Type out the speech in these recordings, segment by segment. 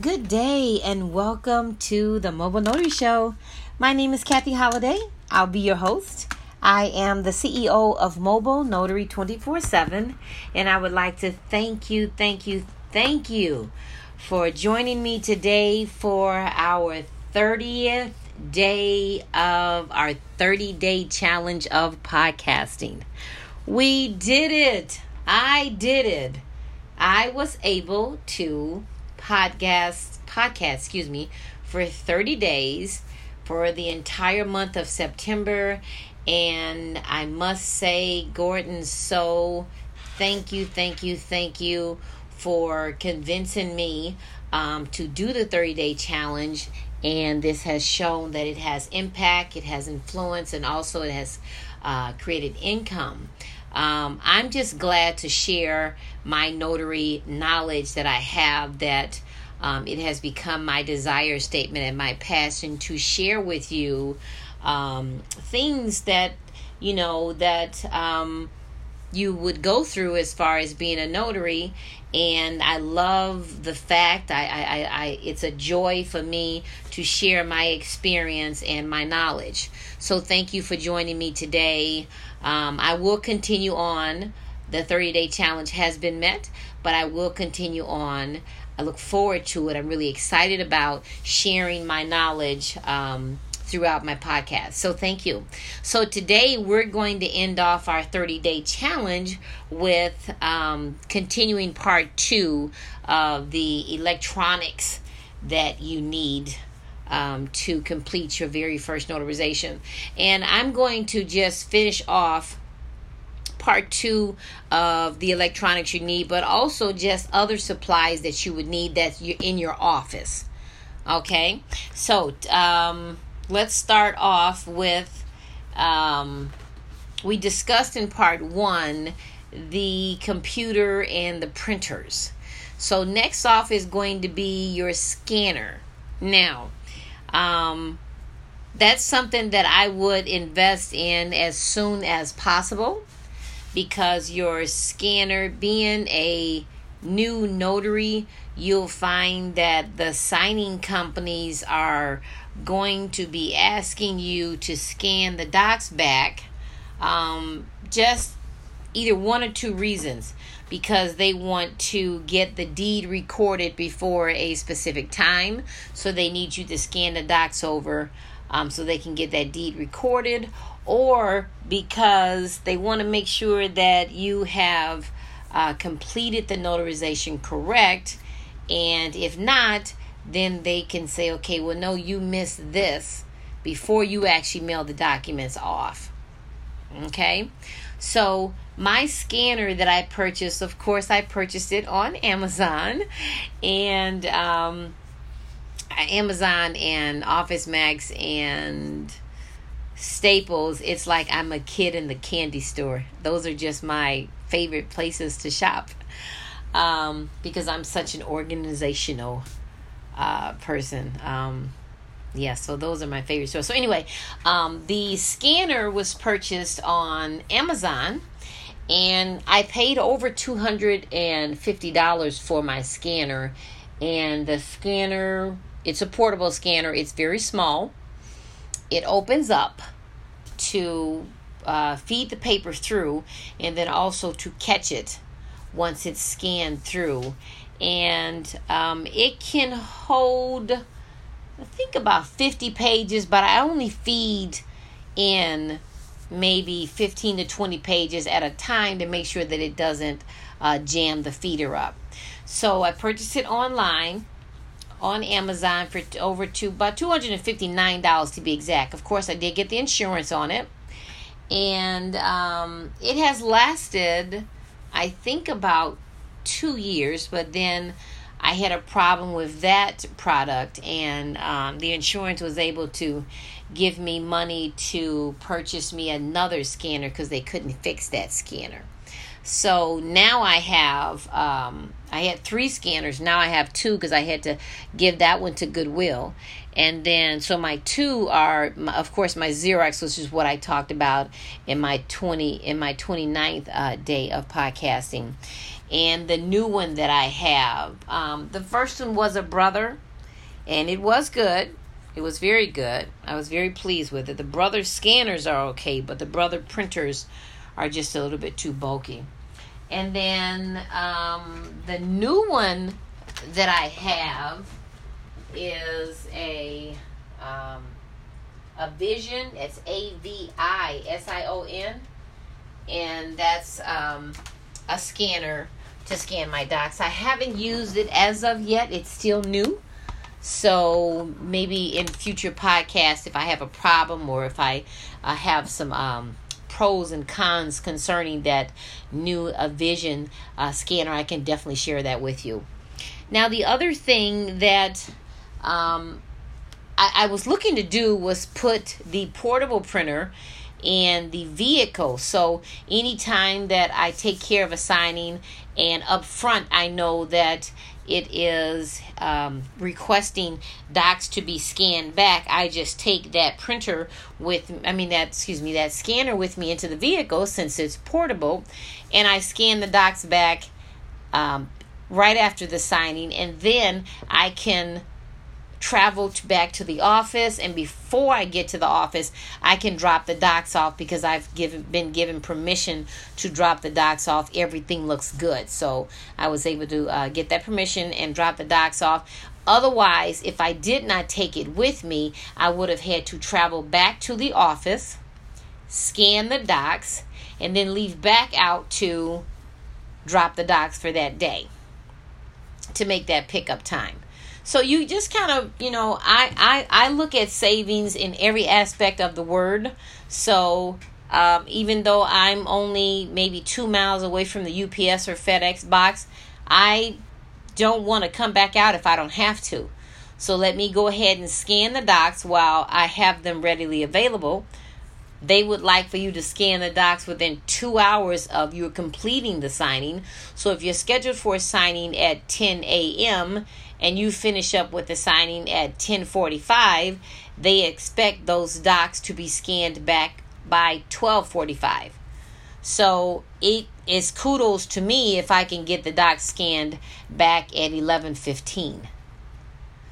Good day and welcome to the Mobile Notary Show. My name is Kathy Holiday. I'll be your host. I am the CEO of Mobile Notary 24 7, and I would like to thank you, thank you, thank you for joining me today for our 30th day of our 30 day challenge of podcasting. We did it! I did it! I was able to podcast podcast, excuse me, for 30 days for the entire month of September and I must say Gordon so thank you, thank you, thank you for convincing me um, to do the 30 day challenge and this has shown that it has impact, it has influence, and also it has uh, created income. Um, I'm just glad to share my notary knowledge that I have that um, it has become my desire statement and my passion to share with you um, things that you know that um, you would go through as far as being a notary. And i love the fact I, I, I it's a joy for me to share my experience and my knowledge. So thank you for joining me today um, i will continue on the 30 day challenge has been met but i will continue on i look forward to it i'm really excited about sharing my knowledge um, throughout my podcast. So thank you. So today we're going to end off our 30 day challenge with um, continuing part two of the electronics that you need um, to complete your very first notarization. And I'm going to just finish off part two of the electronics you need, but also just other supplies that you would need that you're in your office. Okay, so um, let's start off with um, we discussed in part one the computer and the printers. So next off is going to be your scanner. Now, um, that's something that I would invest in as soon as possible because your scanner being a new notary, you'll find that the signing companies are going to be asking you to scan the docs back um, just either one or two reasons. Because they want to get the deed recorded before a specific time. So they need you to scan the docs over um, so they can get that deed recorded. Or because they want to make sure that you have uh, completed the notarization correct. And if not then they can say, okay, well, no, you missed this before you actually mail the documents off. Okay, so my scanner that I purchased, of course, I purchased it on Amazon, and um, Amazon and Office Max and Staples. It's like I'm a kid in the candy store. Those are just my favorite places to shop um, because I'm such an organizational uh, person. Um, yeah, so those are my favorite stores. So anyway, um, the scanner was purchased on Amazon, and I paid over two hundred and fifty dollars for my scanner. And the scanner, it's a portable scanner. It's very small. It opens up to uh, feed the paper through, and then also to catch it once it's scanned through and um, it can hold I think about 50 pages, but I only feed in maybe 15 to 20 pages at a time to make sure that it doesn't uh, jam the feeder up. So I purchased it online on Amazon for over two about $259 to be exact. Of course, I did get the insurance on it. And um, it has lasted, I think, about two years, but then I had a problem with that product, and um, the insurance was able to give me money to purchase me another scanner because they couldn't fix that scanner. So now I have um, I had three scanners. Now I have two because I had to give that one to Goodwill, and then so my two are of course my Xerox, which is what I talked about in my twenty in my 29th uh, day of podcasting, and the new one that I have. Um, the first one was a brother, and it was good. It was very good. I was very pleased with it. The brother scanners are okay, but the brother printers are just a little bit too bulky. And then um, the new one that I have is a um, Avision. It's A V I S I O N, and that's um, a scanner to scan my docs. I haven't used it as of yet. It's still new. So maybe in future podcasts, if I have a problem or if I uh, have some um, pros and cons concerning that new uh, Vision uh, scanner, I can definitely share that with you. Now, the other thing that um, I, I was looking to do was put the portable printer in the vehicle. So anytime that I take care of a signing and up front I know that it is um, requesting docs to be scanned back, I just take that printer with, I mean, that, excuse me, that scanner with me into the vehicle since it's portable, and I scan the docs back um, right after the signing, and then I can travel back to the office and before I get to the office I can drop the docs off because I've given been given permission to drop the docs off. Everything looks good. So I was able to uh, get that permission and drop the docs off. Otherwise if I did not take it with me I would have had to travel back to the office scan the docs and then leave back out to drop the docs for that day to make that pickup time so you just kind of, you know, I, I, I look at savings in every aspect of the word. So um, even though I'm only maybe two miles away from the UPS or FedEx box, I don't want to come back out if I don't have to. So let me go ahead and scan the docs while I have them readily available. They would like for you to scan the docs within two hours of you completing the signing. So if you're scheduled for a signing at 10 a.m and you finish up with the signing at 1045 they expect those docs to be scanned back by 1245 so it is kudos to me if i can get the docs scanned back at 1115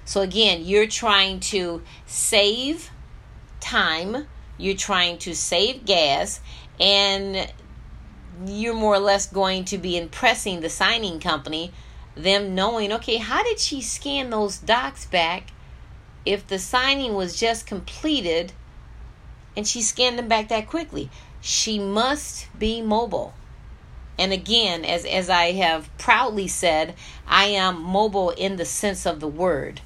so again you're trying to save time you're trying to save gas and you're more or less going to be impressing the signing company them knowing, okay, how did she scan those docs back if the signing was just completed and she scanned them back that quickly? She must be mobile. And again, as, as I have proudly said, I am mobile in the sense of the word.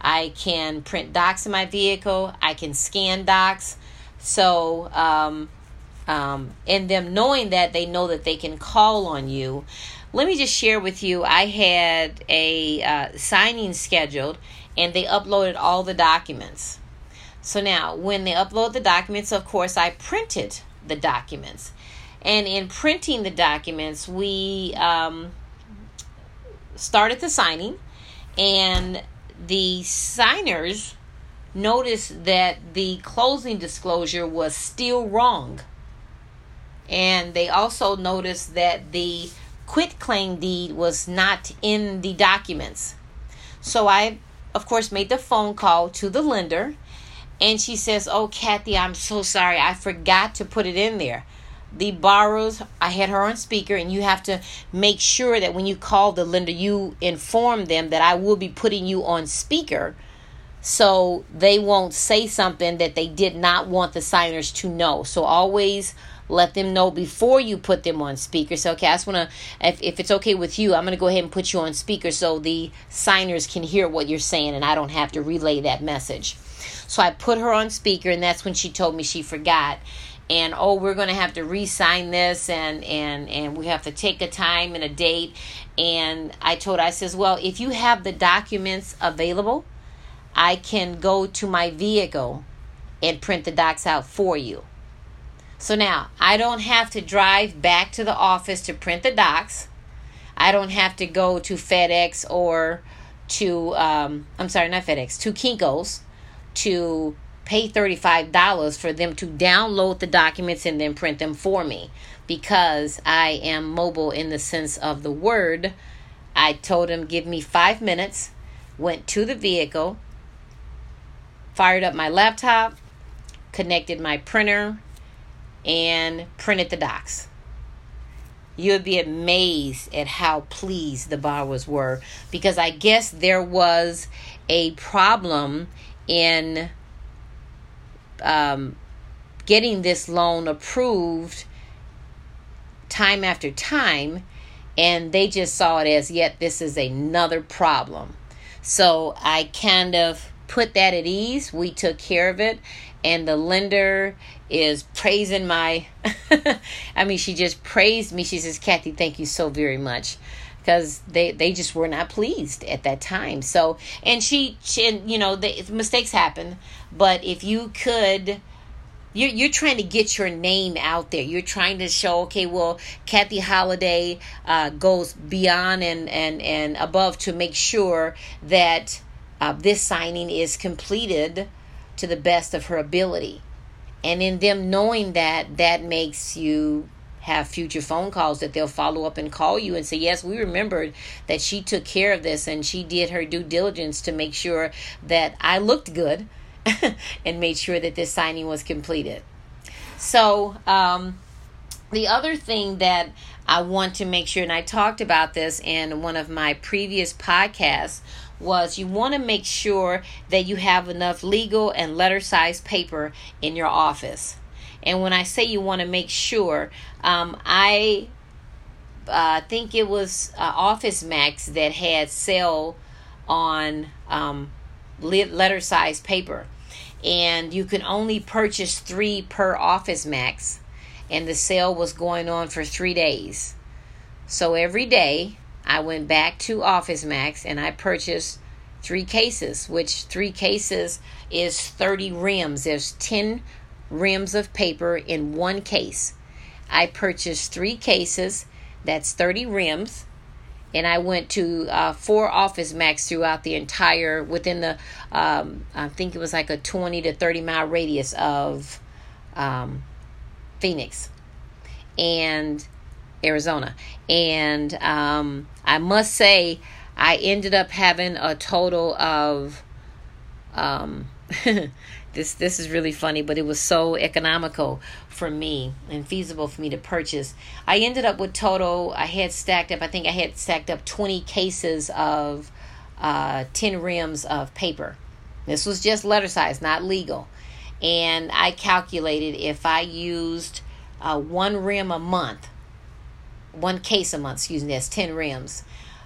I can print docs in my vehicle, I can scan docs. So, um, um, and them knowing that they know that they can call on you let me just share with you I had a uh, signing scheduled and they uploaded all the documents. So now, when they upload the documents, of course, I printed the documents. And in printing the documents, we um, started the signing, and the signers noticed that the closing disclosure was still wrong. And they also noticed that the quit claim deed was not in the documents. So I, of course, made the phone call to the lender, and she says, Oh, Kathy, I'm so sorry. I forgot to put it in there. The borrowers, I had her on speaker, and you have to make sure that when you call the lender, you inform them that I will be putting you on speaker so they won't say something that they did not want the signers to know. So always let them know before you put them on speaker. So, okay, I just want to, if, if it's okay with you, I'm to go ahead and put you on speaker so the signers can hear what you're saying and I don't have to relay that message. So I put her on speaker, and that's when she told me she forgot. And oh, we're going to have to re-sign this, and and and we have to take a time and a date. And I told her, I says, well, if you have the documents available, I can go to my vehicle and print the docs out for you. So now I don't have to drive back to the office to print the docs. I don't have to go to FedEx or to, um, I'm sorry, not FedEx, to Kinko's to pay $35 for them to download the documents and then print them for me. because I am mobile in the sense of the word. I told him, give me five minutes, went to the vehicle, fired up my laptop, connected my printer, and printed the docs. You would be amazed at how pleased the borrowers were because I guess there was a problem in um, getting this loan approved time after time, and they just saw it as yet this is another problem. So I kind of put that at ease. We took care of it, and the lender is praising my. I mean, she just praised me. She says, Kathy, thank you so very much because they they just were not pleased at that time. So and she, she and, you know the mistakes happen, but if you could. You're, you're trying to get your name out there. You're trying to show, okay, well, Kathy Holiday uh, goes beyond and, and, and above to make sure that uh, this signing is completed to the best of her ability. And in them knowing that, that makes you have future phone calls that they'll follow up and call you and say, Yes, we remembered that she took care of this and she did her due diligence to make sure that I looked good and made sure that this signing was completed. So, um, the other thing that I want to make sure, and I talked about this in one of my previous podcasts, was you want to make sure that you have enough legal and letter size paper in your office. And when I say you want to make sure, um, I uh, think it was uh, Office Max that had sale on um, letter size paper. And you can only purchase three per Office Max. And the sale was going on for three days. So every day I went back to Office Max and I purchased three cases, which three cases is 30 rims. There's 10 rims of paper in one case. I purchased three cases, that's 30 rims, and I went to uh, four Office Max throughout the entire, within the, um, I think it was like a 20 to 30 mile radius of um, Phoenix and Arizona. And um, I must say, I ended up having a total of um, this this is really funny, but it was so economical for me and feasible for me to purchase. I ended up with total. I had stacked up. I think I had stacked up twenty cases of uh, ten rims of paper. This was just letter size, not legal. And I calculated if I used uh, one rim a month, one case a month. Excuse me, that's ten rims.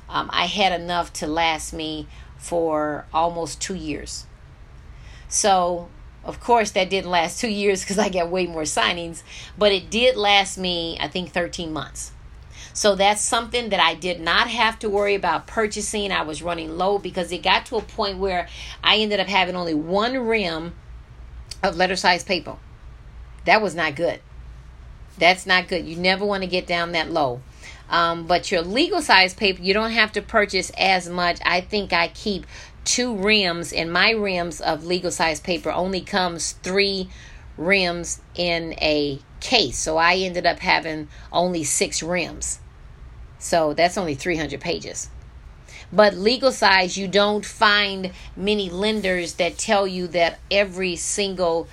Um, I had enough to last me for almost two years. So of course, that didn't last two years because I got way more signings, but it did last me, I think, 13 months. So that's something that I did not have to worry about purchasing. I was running low because it got to a point where I ended up having only one rim of letter size paper. That was not good. That's not good. You never want to get down that low. Um, but your legal size paper, you don't have to purchase as much. I think I keep two rims and my rims of legal size paper only comes three rims in a case so i ended up having only six rims so that's only 300 pages but legal size you don't find many lenders that tell you that every single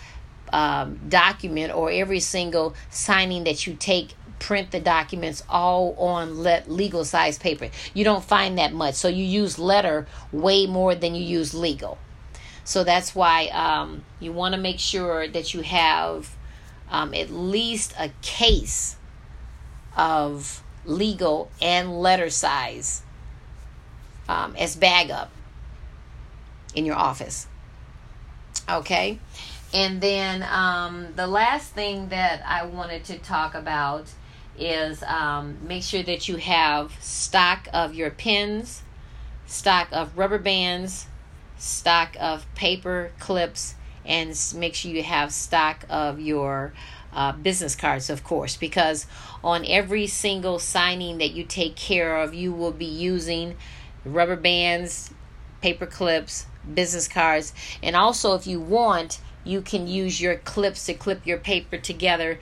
um, document or every single signing that you take print the documents all on let legal size paper. You don't find that much. So you use letter way more than you use legal. So that's why um, you want to make sure that you have um, at least a case of legal and letter size um, as bag up in your office. Okay. And then um, the last thing that I wanted to talk about is um, make sure that you have stock of your pens, stock of rubber bands, stock of paper clips, and make sure you have stock of your uh, business cards, of course, because on every single signing that you take care of, you will be using rubber bands, paper clips, business cards, and also if you want, you can use your clips to clip your paper together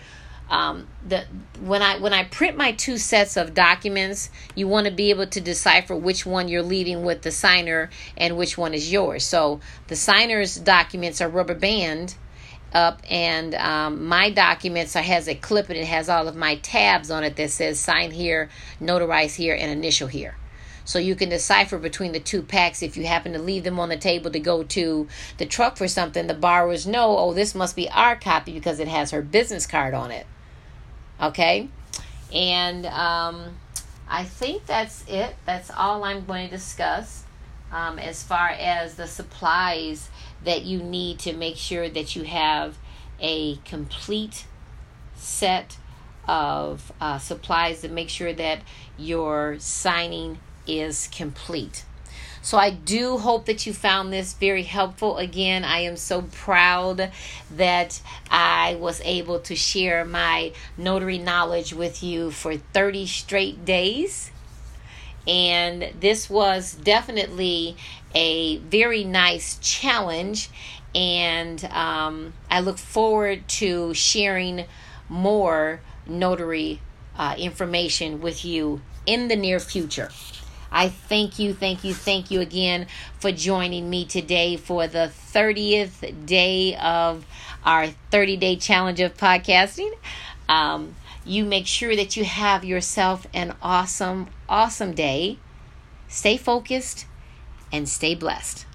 um, the when I when I print my two sets of documents, you want to be able to decipher which one you're leaving with the signer and which one is yours. So the signer's documents are rubber band up, and um, my documents are, has a clip and it has all of my tabs on it that says sign here, notarize here, and initial here. So you can decipher between the two packs if you happen to leave them on the table to go to the truck for something. The borrowers know, oh, this must be our copy because it has her business card on it. Okay? And um, I think that's it. That's all I'm going to discuss um, as far as the supplies that you need to make sure that you have a complete set of uh, supplies to make sure that your signing is complete. So I do hope that you found this very helpful. Again, I am so proud that I was able to share my notary knowledge with you for 30 straight days. And this was definitely a very nice challenge. And um, I look forward to sharing more notary uh, information with you in the near future. I thank you, thank you, thank you again for joining me today for the 30th day of our 30 day challenge of podcasting. Um, you make sure that you have yourself an awesome, awesome day. Stay focused and stay blessed.